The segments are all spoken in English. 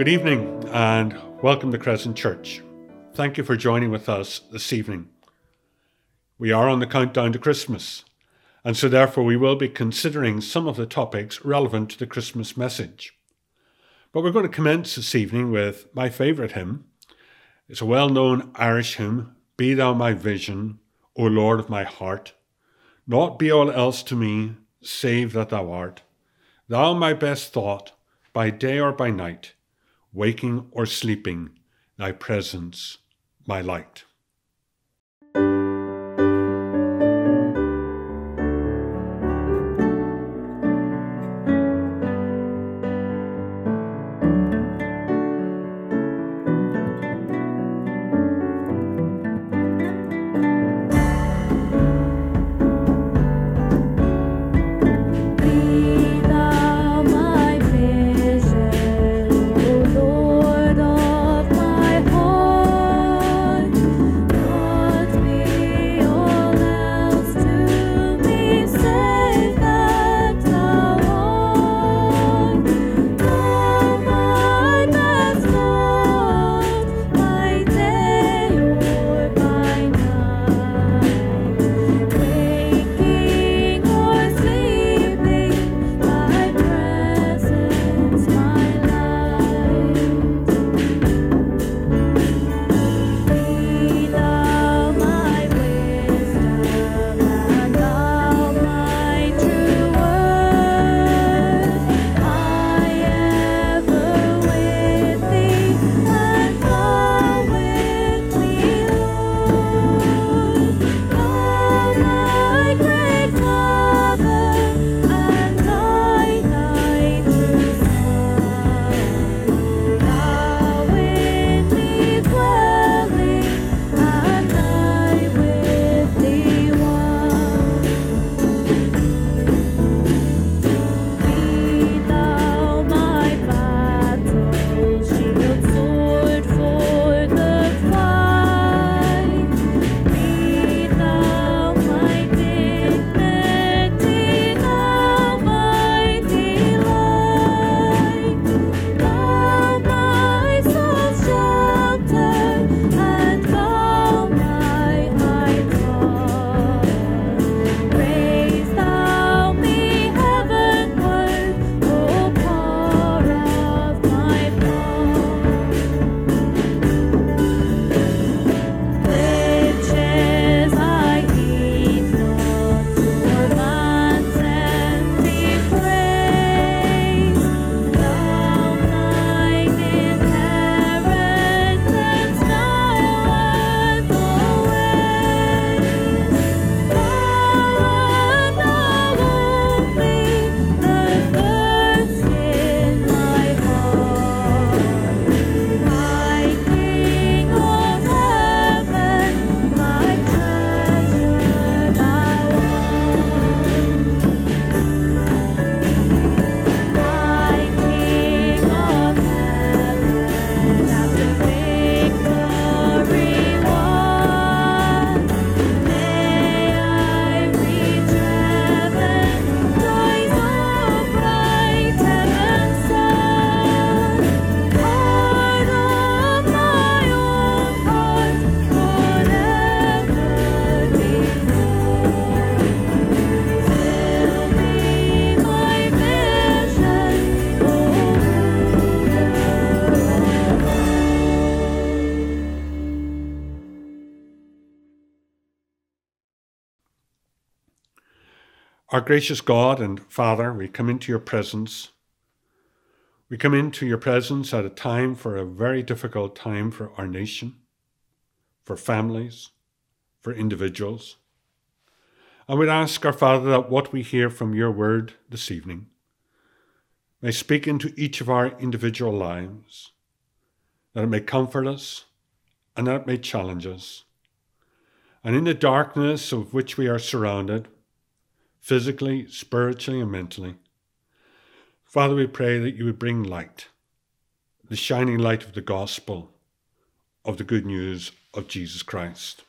Good evening and welcome to Crescent Church. Thank you for joining with us this evening. We are on the countdown to Christmas, and so therefore we will be considering some of the topics relevant to the Christmas message. But we're going to commence this evening with my favourite hymn. It's a well known Irish hymn Be Thou my vision, O Lord of my heart. Naught be all else to me, save that Thou art. Thou my best thought, by day or by night waking or sleeping, thy presence, my light. Gracious God and Father, we come into your presence. We come into your presence at a time for a very difficult time for our nation, for families, for individuals. And we'd ask our Father that what we hear from your word this evening may speak into each of our individual lives, that it may comfort us and that it may challenge us. And in the darkness of which we are surrounded, physically, spiritually, and mentally. Father, we pray that you would bring light, the shining light of the gospel, of the good news of Jesus Christ.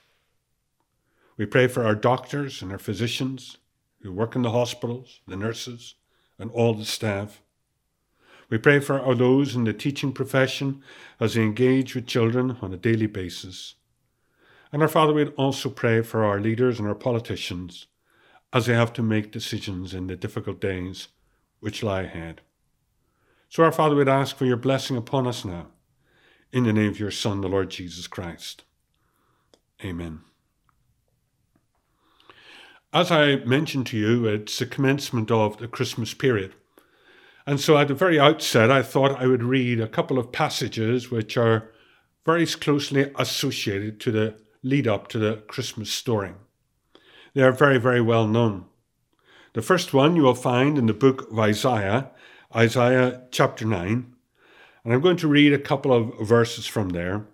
We pray for our doctors and our physicians who work in the hospitals, the nurses, and all the staff. We pray for our those in the teaching profession as they engage with children on a daily basis. And our Father, we'd also pray for our leaders and our politicians as they have to make decisions in the difficult days which lie ahead. So, our Father, we'd ask for your blessing upon us now, in the name of your Son, the Lord Jesus Christ. Amen. As I mentioned to you, it's the commencement of the Christmas period. And so at the very outset, I thought I would read a couple of passages which are very closely associated to the lead up to the Christmas story. They are very, very well known. The first one you will find in the book of Isaiah, Isaiah chapter 9. And I'm going to read a couple of verses from there,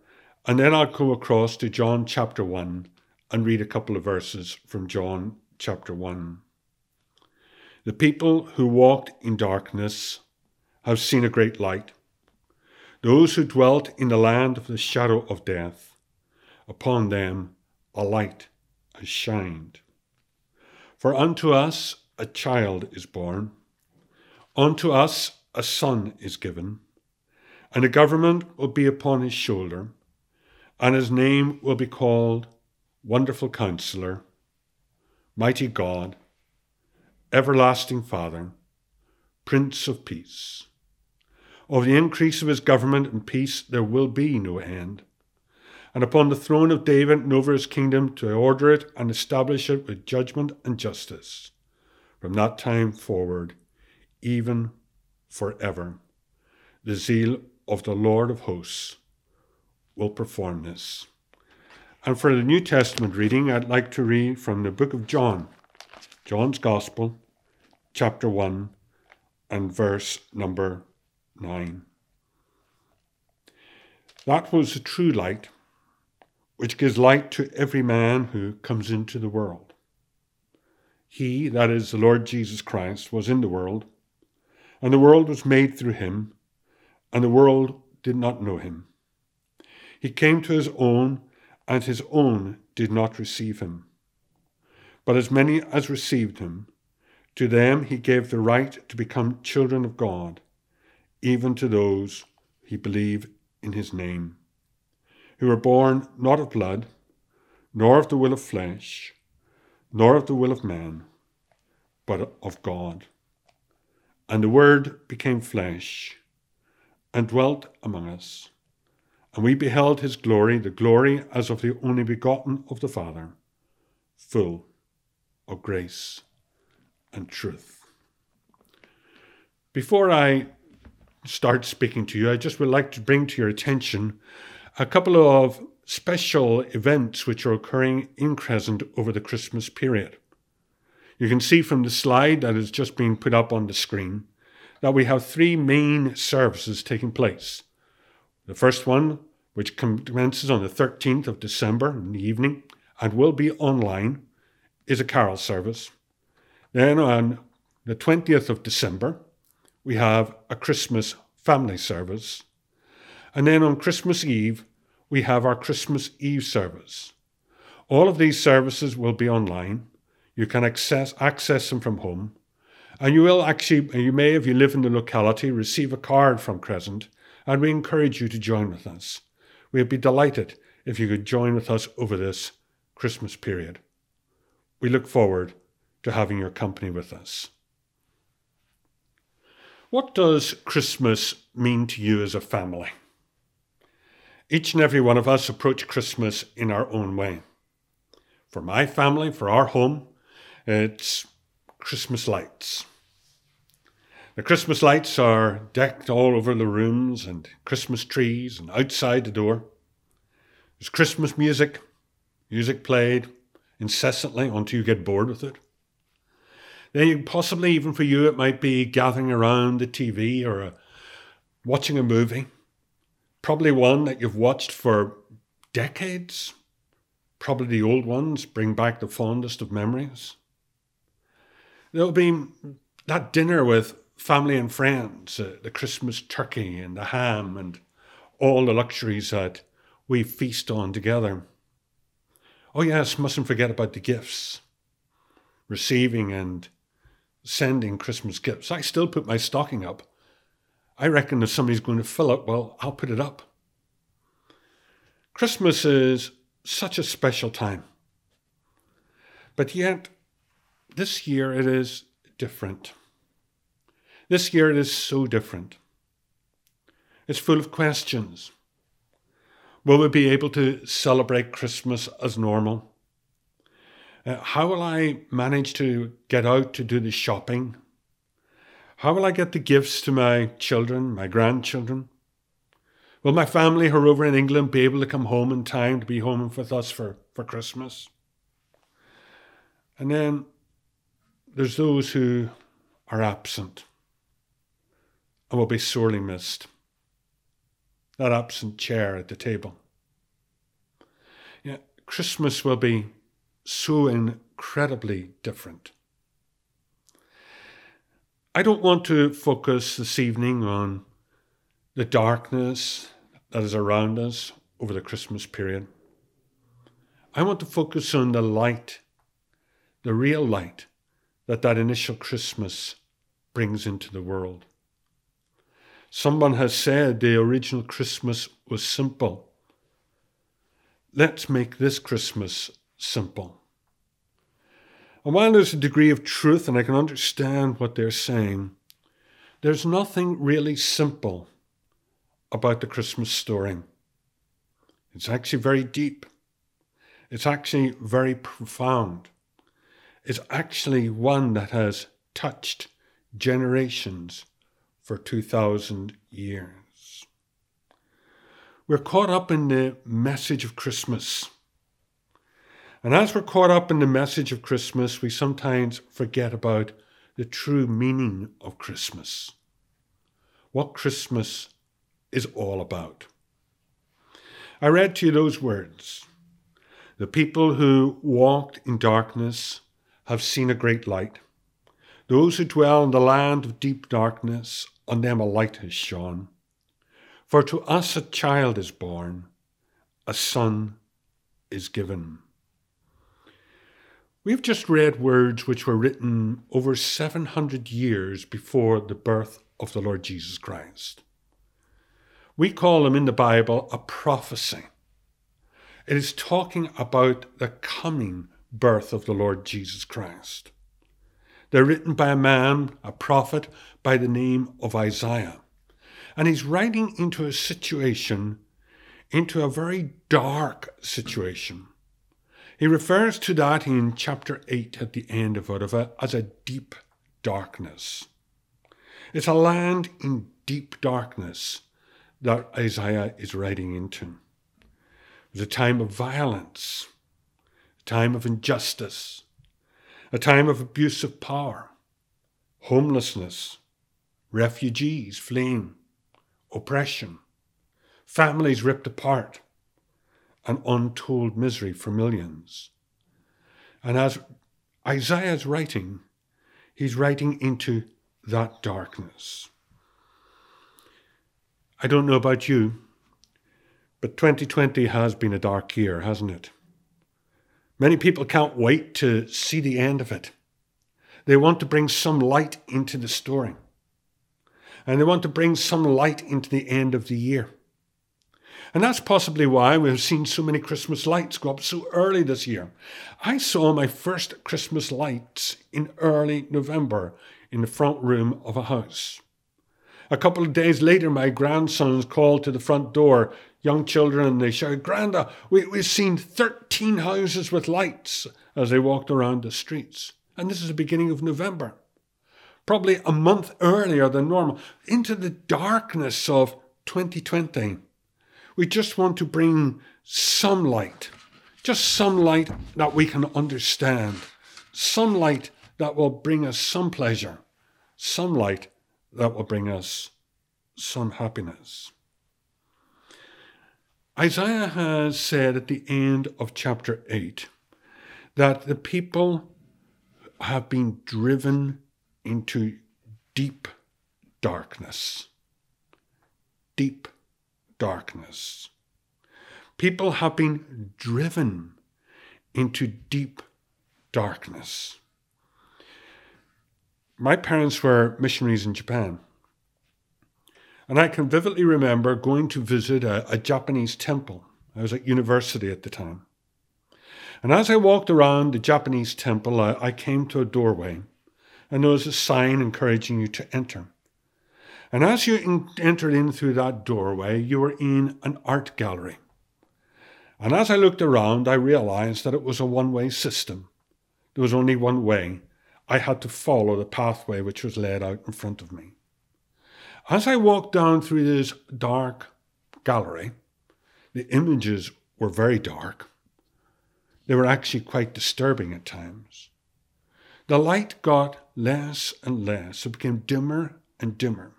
and then I'll go across to John chapter 1 and read a couple of verses from John chapter 1. The people who walked in darkness have seen a great light. Those who dwelt in the land of the shadow of death, upon them a light has shined. For unto us a child is born, unto us a son is given, and a government will be upon his shoulder, and his name will be called Wonderful Counselor, Mighty God, Everlasting Father, Prince of Peace. Of the increase of his government and peace there will be no end. And upon the throne of David and over his kingdom to order it and establish it with judgment and justice, from that time forward, even forever. The zeal of the Lord of hosts will perform this. And for the New Testament reading, I'd like to read from the book of John John's Gospel, chapter 1, and verse number 9. That was the true light, which gives light to every man who comes into the world. He, that is the Lord Jesus Christ, was in the world, and the world was made through him, and the world did not know him. He came to his own, and his own did not receive him. But as many as received him, to them he gave the right to become children of God, even to those who believe in his name, who were born not of blood, nor of the will of flesh, nor of the will of man, but of God. And the Word became flesh and dwelt among us. And we beheld his glory, the glory as of the only begotten of the Father, full of grace and truth. Before I start speaking to you, I just would like to bring to your attention a couple of special events which are occurring in Crescent over the Christmas period. You can see from the slide that is just being put up on the screen that we have three main services taking place. The first one, which commences on the 13th of December in the evening and will be online, is a carol service. Then on the 20th of December, we have a Christmas family service. And then on Christmas Eve, we have our Christmas Eve service. All of these services will be online. You can access, access them from home. And you will actually, you may, if you live in the locality, receive a card from Crescent, and we encourage you to join with us. We'd be delighted if you could join with us over this Christmas period. We look forward to having your company with us. What does Christmas mean to you as a family? Each and every one of us approach Christmas in our own way. For my family, for our home, it's Christmas lights. The Christmas lights are decked all over the rooms and Christmas trees and outside the door. There's Christmas music, music played, incessantly until you get bored with it. Then possibly even for you, it might be gathering around the TV or a, watching a movie, probably one that you've watched for decades. Probably the old ones bring back the fondest of memories. There'll be that dinner with family and friends, uh, the Christmas turkey and the ham and all the luxuries that we feast on together. Oh, yes, mustn't forget about the gifts. Receiving and sending Christmas gifts. I still put my stocking up I reckon if somebody's going to fill it, well, I'll put it up. Christmas is such a special time. But yet, this year it is different. This year it is so different. It's full of questions. Will we be able to celebrate Christmas as normal? Uh, how will I manage to get out to do the shopping? How will I get the gifts to my children, my grandchildren? Will my family who are over in England be able to come home in time to be home with us for, for Christmas? And then there's those who are absent and will be sorely missed. That absent chair at the table. Yeah, Christmas will be so incredibly different. I don't want to focus this evening on the darkness that is around us over the Christmas period. I want to focus on the light, the real light that that initial Christmas brings into the world. Someone has said the original Christmas was simple. Let's make this Christmas simple. And while there's a degree of truth and I can understand what they're saying, there's nothing really simple about the Christmas story. It's actually very deep. It's actually very profound. It's actually one that has touched generations for 2,000 years. We're caught up in the message of Christmas. And as we're caught up in the message of Christmas, we sometimes forget about the true meaning of Christmas. What Christmas is all about. I read to you those words. The people who walked in darkness have seen a great light. Those who dwell in the land of deep darkness, on them a light has shone. For to us a child is born, a son is given. We've just read words which were written over 700 years before the birth of the Lord Jesus Christ. We call them in the Bible a prophecy. It is talking about the coming birth of the Lord Jesus Christ. They're written by a man, a prophet, by the name of Isaiah. And he's writing into a situation, into a very dark situation. He refers to that in chapter 8 at the end of it as a deep darkness. It's a land in deep darkness that Isaiah is writing into. It was a time of violence, a time of injustice, a time of abuse of power, homelessness, refugees fleeing, oppression, families ripped apart, and untold misery for millions. And as Isaiah's writing, he's writing into that darkness. I don't know about you, but 2020 has been a dark year, hasn't it? Many people can't wait to see the end of it. They want to bring some light into the story. And they want to bring some light into the end of the year. And that's possibly why we've seen so many Christmas lights go up so early this year. I saw my first Christmas lights in early November in the front room of a house. A couple of days later, my grandsons called to the front door, young children, and they shouted, Granda, we, we've seen 13 houses with lights as they walked around the streets. And this is the beginning of November. Probably a month earlier than normal, into the darkness of 2020. We just want to bring some light, just some light that we can understand, some light that will bring us some pleasure, some light that will bring us some happiness. Isaiah has said at the end of chapter 8 that the people have been driven into deep darkness. Deep darkness. People have been driven into deep darkness. My parents were missionaries in Japan. And I can vividly remember going to visit a, a Japanese temple. I was at university at the time. And as I walked around the Japanese temple, I, I came to a doorway, and there was a sign encouraging you to enter. And as you entered in through that doorway, you were in an art gallery. And as I looked around, I realized that it was a one way system. There was only one way. I had to follow the pathway which was laid out in front of me. As I walked down through this dark gallery, the images were very dark. They were actually quite disturbing at times. The light got less and less, it became dimmer and dimmer.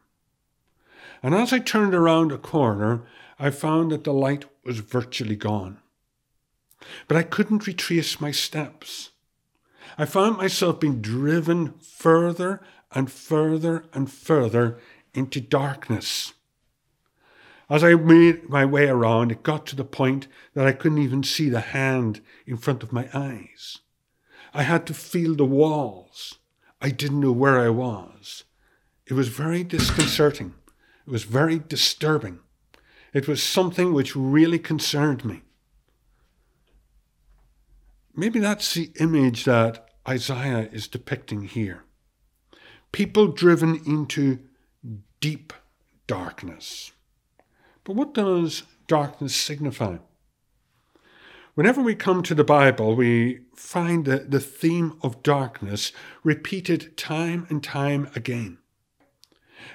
And as I turned around a corner, I found that the light was virtually gone. But I couldn't retrace my steps. I found myself being driven further and further and further into darkness. As I made my way around, it got to the point that I couldn't even see the hand in front of my eyes. I had to feel the walls. I didn't know where I was. It was very disconcerting. It was very disturbing. It was something which really concerned me. Maybe that's the image that Isaiah is depicting here. People driven into deep darkness. But what does darkness signify? Whenever we come to the Bible, we find the, the theme of darkness repeated time and time again.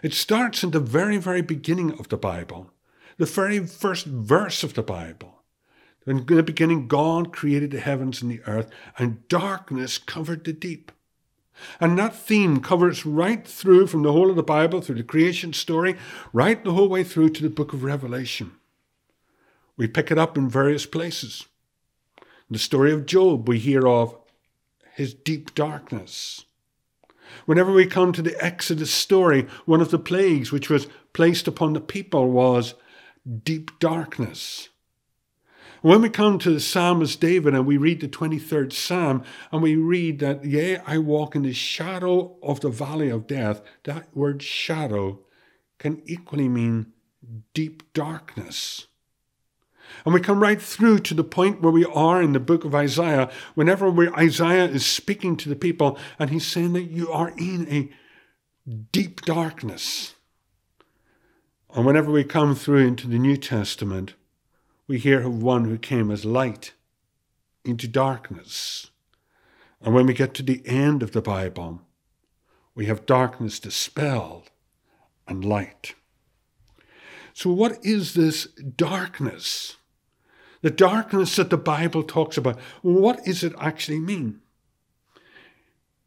It starts in the very, very beginning of the Bible, the very first verse of the Bible. In the beginning, God created the heavens and the earth, and darkness covered the deep. And that theme covers right through from the whole of the Bible, through the creation story, right the whole way through to the book of Revelation. We pick it up in various places. In the story of Job, we hear of his deep darkness. Whenever we come to the Exodus story, one of the plagues which was placed upon the people was deep darkness. When we come to the psalmist David and we read the 23rd Psalm and we read that, yea, I walk in the shadow of the valley of death, that word shadow can equally mean deep darkness. And we come right through to the point where we are in the book of Isaiah, whenever Isaiah is speaking to the people, and he's saying that you are in a deep darkness. And whenever we come through into the New Testament, we hear of one who came as light into darkness. And when we get to the end of the Bible, we have darkness dispelled and light. So, what is this darkness? The darkness that the Bible talks about, what does it actually mean?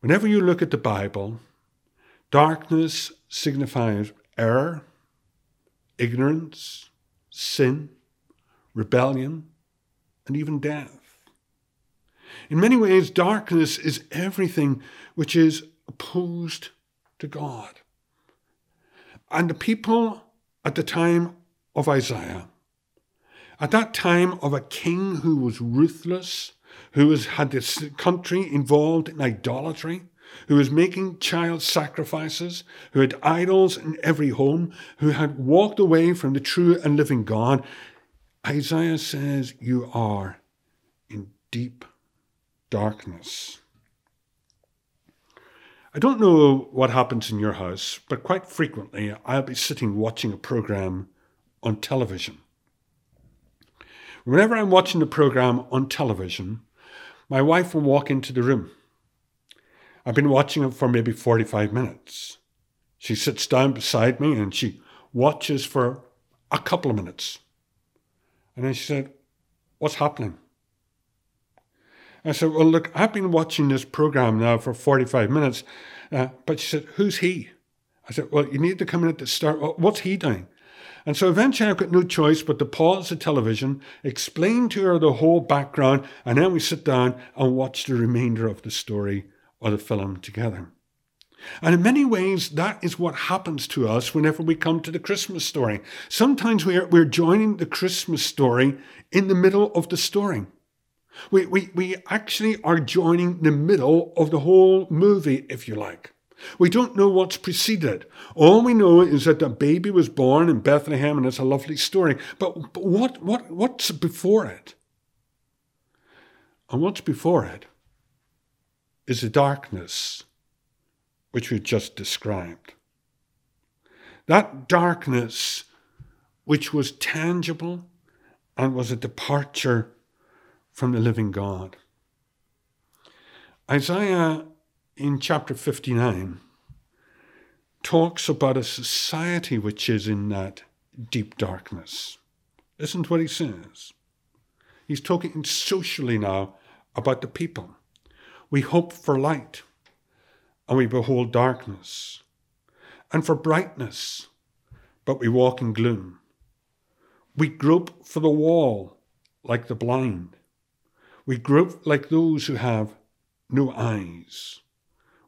Whenever you look at the Bible, darkness signifies error, ignorance, sin, rebellion, and even death. In many ways, darkness is everything which is opposed to God. And the people at the time of Isaiah at that time of a king who was ruthless, who was, had this country involved in idolatry, who was making child sacrifices, who had idols in every home, who had walked away from the true and living God, Isaiah says, You are in deep darkness. I don't know what happens in your house, but quite frequently I'll be sitting watching a program on television. Whenever I'm watching the program on television, my wife will walk into the room. I've been watching it for maybe 45 minutes. She sits down beside me and she watches for a couple of minutes. And then she said, What's happening? I said, Well, look, I've been watching this program now for 45 minutes. Uh, but she said, Who's he? I said, Well, you need to come in at the start. What's he doing? And so eventually I've got no choice but to pause the television, explain to her the whole background, and then we sit down and watch the remainder of the story or the film together. And in many ways, that is what happens to us whenever we come to the Christmas story. Sometimes we're, we're joining the Christmas story in the middle of the story. We, we, we actually are joining the middle of the whole movie, if you like. We don't know what's preceded. All we know is that the baby was born in Bethlehem and it's a lovely story. But, but what, what, what's before it? And what's before it is the darkness which we just described. That darkness which was tangible and was a departure from the living God. Isaiah in chapter 59 talks about a society which is in that deep darkness. Listen to what he says. He's talking socially now about the people. We hope for light, and we behold darkness, and for brightness, but we walk in gloom. We grope for the wall like the blind. We grope like those who have no eyes.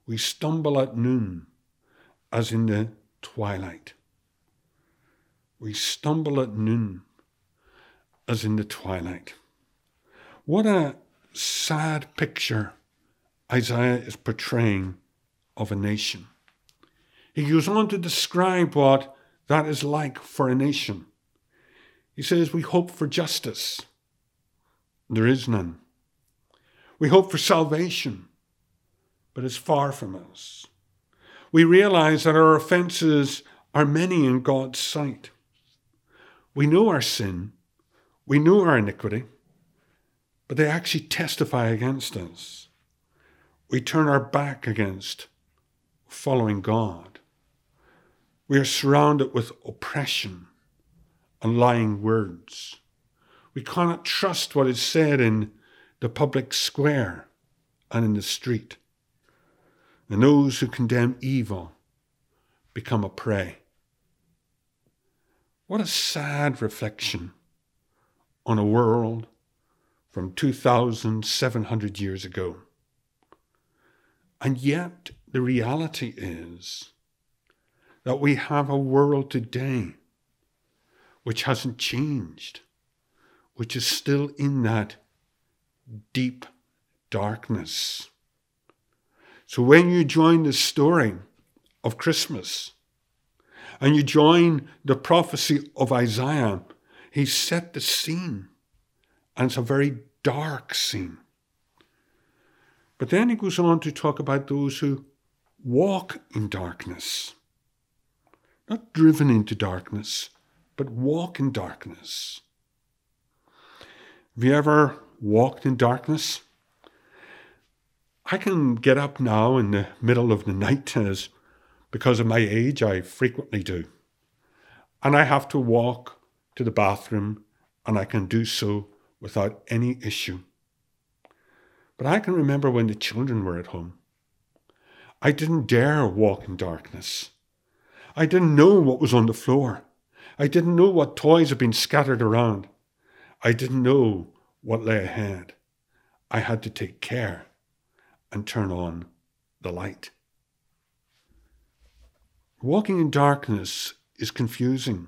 We stumble at noon as in the twilight. We stumble at noon as in the twilight. What a sad picture Isaiah is portraying of a nation. He goes on to describe what that is like for a nation. He says, We hope for justice. There is none. We hope for salvation, but it's far from us. We realize that our offenses are many in God's sight. We know our sin, we know our iniquity, but they actually testify against us. We turn our back against following God. We are surrounded with oppression and lying words. We cannot trust what is said in the public square and in the street. And those who condemn evil become a prey. What a sad reflection on a world from 2,700 years ago. And yet, the reality is that we have a world today which hasn't changed, which is still in that deep darkness. So when you join the story of Christmas and you join the prophecy of Isaiah, he set the scene. And it's a very dark scene. But then he goes on to talk about those who walk in darkness. Not driven into darkness, but walk in darkness. Have you ever walked in darkness? I can get up now in the middle of the night as because of my age I frequently do. And I have to walk to the bathroom and I can do so without any issue. But I can remember when the children were at home. I didn't dare walk in darkness. I didn't know what was on the floor. I didn't know what toys had been scattered around. I didn't know what lay ahead. I had to take care and turn on the light. Walking in darkness is confusing.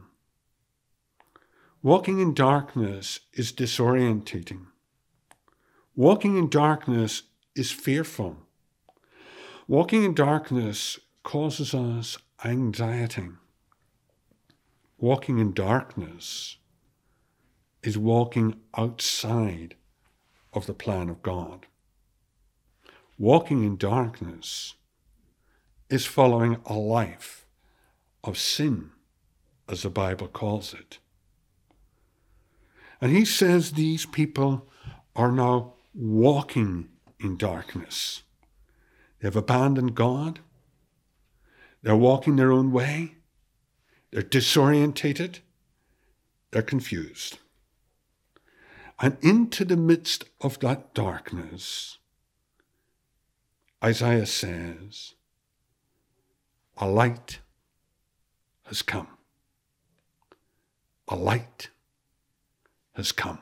Walking in darkness is disorientating. Walking in darkness is fearful. Walking in darkness causes us anxiety. Walking in darkness is walking outside of the plan of God. Walking in darkness is following a life of sin, as the Bible calls it. And he says these people are now walking in darkness. They've abandoned God. They're walking their own way. They're disorientated. They're confused. And into the midst of that darkness, Isaiah says, a light has come. A light has come.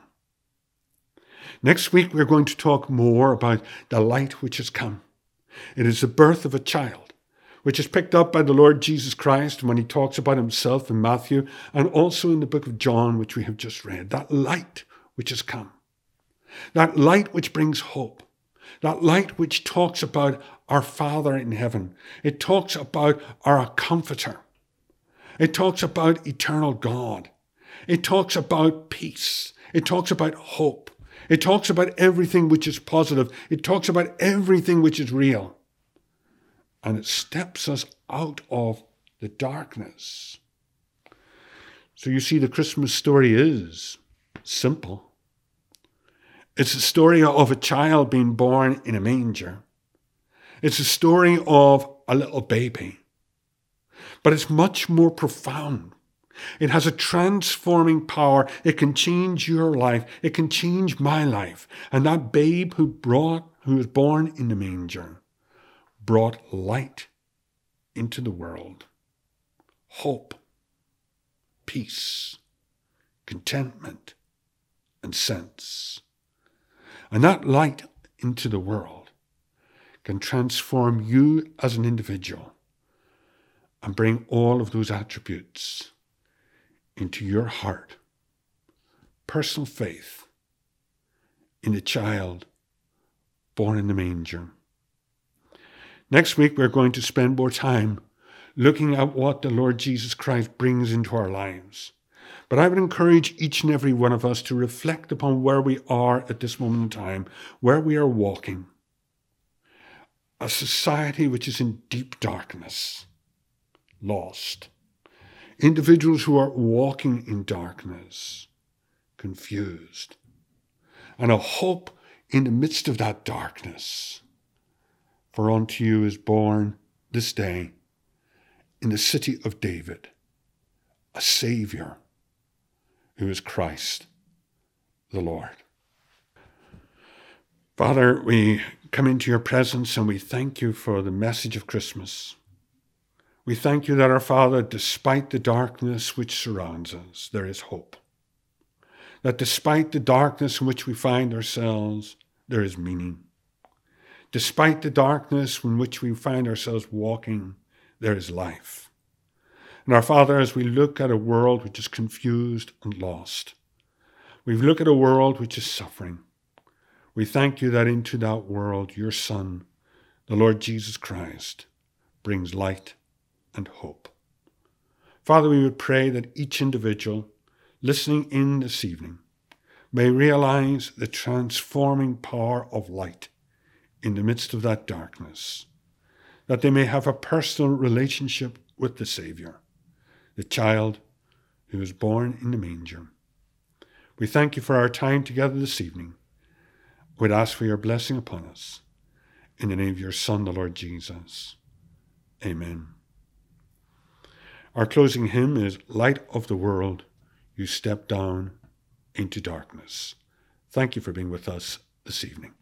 Next week, we're going to talk more about the light which has come. It is the birth of a child, which is picked up by the Lord Jesus Christ when he talks about himself in Matthew and also in the book of John, which we have just read. That light which has come. That light which brings hope. That light which talks about our Father in heaven. It talks about our comforter. It talks about eternal God. It talks about peace. It talks about hope. It talks about everything which is positive. It talks about everything which is real. And it steps us out of the darkness. So you see, the Christmas story is simple. It's a story of a child being born in a manger. It's a story of a little baby. But it's much more profound. It has a transforming power. It can change your life. It can change my life. And that babe who brought, who was born in the manger, brought light into the world, hope, peace, contentment, and sense. And that light into the world can transform you as an individual and bring all of those attributes into your heart. Personal faith in the child born in the manger. Next week, we're going to spend more time looking at what the Lord Jesus Christ brings into our lives. But I would encourage each and every one of us to reflect upon where we are at this moment in time, where we are walking. A society which is in deep darkness, lost individuals who are walking in darkness, confused, and a hope in the midst of that darkness. For unto you is born this day in the city of David a Savior who is Christ the Lord. Father, we come into your presence and we thank you for the message of Christmas. We thank you that our Father, despite the darkness which surrounds us, there is hope. That despite the darkness in which we find ourselves, there is meaning. Despite the darkness in which we find ourselves walking, there is life. And our Father, as we look at a world which is confused and lost, we look at a world which is suffering. We thank you that into that world, your Son, the Lord Jesus Christ, brings light and hope. Father, we would pray that each individual listening in this evening may realize the transforming power of light in the midst of that darkness, that they may have a personal relationship with the Saviour, the child who was born in the manger. We thank you for our time together this evening. We'd ask for your blessing upon us. In the name of your Son, the Lord Jesus. Amen. Our closing hymn is Light of the World, You Step Down into Darkness. Thank you for being with us this evening.